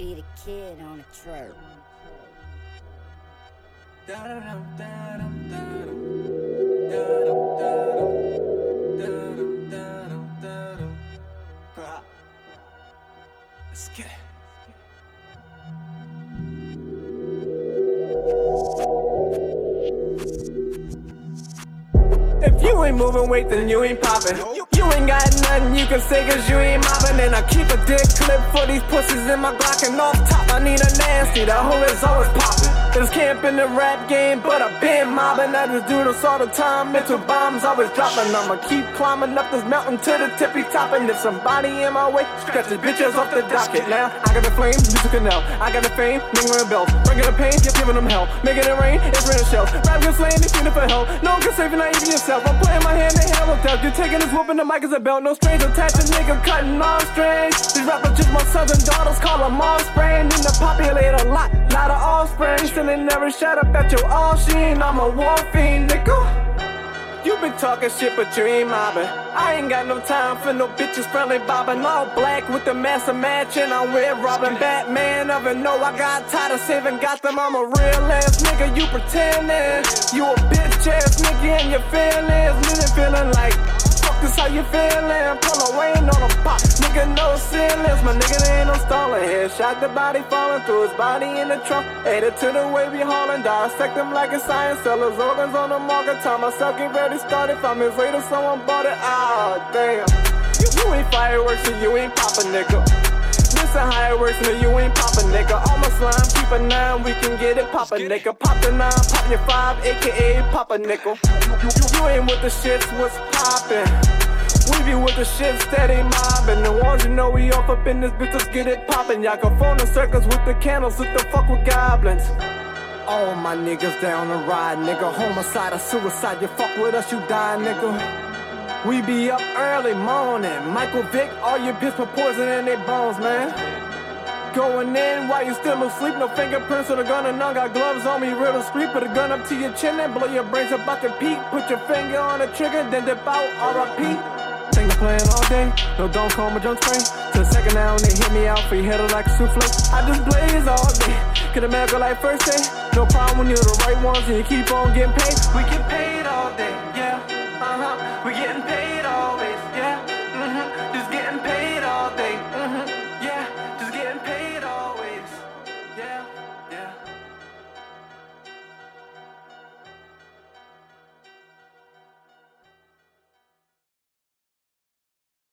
B Da Kidd on the track. Let's get it. If you ain't moving weight, then you ain't popping. You, ain't got nothing you can say cause you ain't mobbing. And I keep a dick clip for these pussies in my Glock and off top. I need a nasty, the hoe is always popping. There's camp in the rap game, but I've been mobbing. I just do this all the time. Mental bombs always dropping. I'ma keep climbing up this mountain to the tippy top. And if somebody in my way, scratch the bitches off the docket. Now I got the flame, music canal. I got the fame, nigga bells. Bringing the pain, just giving them hell. Making it rain, it's raining shells. Rap can slaying, they feeling for hell. No one can save you, not even yourself. I'm putting my hand in hell death. You're taking this whooping, the mic is a belt. No strings attached, a nigga cutting off strings. These rappers just my and daughters, call them offspring. In the populate a lot, lot of offspring. Still they never shut up at your all sheen. I'm a war fiend, nigga. You been talking shit, but you ain't mobbing. I ain't got no time for no bitches friendly bobbing. All black with the massive match, and I'm with Robin Batman. Of know I got tired of saving Gotham. I'm a real ass nigga, you pretending. You a bitch ass nigga, and your feelings. Nigga feeling like. This, how you feeling? Pull away on a pop. Nigga, no ceilings. My nigga, there ain't no stalling. Headshot the body falling through his body in the trunk. Added to the way we hauling. Dissect him like a science. Sell his organs on the market. Time myself get ready started. Five minutes later, someone bought it. Ah, damn. You, ain't fireworks and you ain't poppin', nigga. Listen how it works, nigga, you ain't poppin', nigga. All my slime, keep a nine, we can get it poppin', nigga. Pop the nine, pop your five, aka pop a nickel. You, you, you ain't with the shits, what's poppin'? We be with the shit steady mobbing. The ones you know we off up in this bitch, let's get it poppin'. Y'all can phone the circus with the candles, with the fuck with goblins. All my niggas down the ride, nigga. Homicide or suicide, you fuck with us, you die, nigga. We be up early morning. Michael Vick, all your bitch put poison in their bones, man. Going in while you still asleep, no fingerprints on the gun and none got gloves on me. Riddle discreet, put a gun up to your chin and blow your brains about to peak. Put your finger on the trigger, then dip out, RIP. Think I'm playing all day, no don't call my junk friend. To the second now and they hit me out for your head like a souffle. I just blaze all day, could a man go like first day? No problem when you're the right ones and you keep on getting paid. We get paid all day, yeah, uh huh, we getting paid.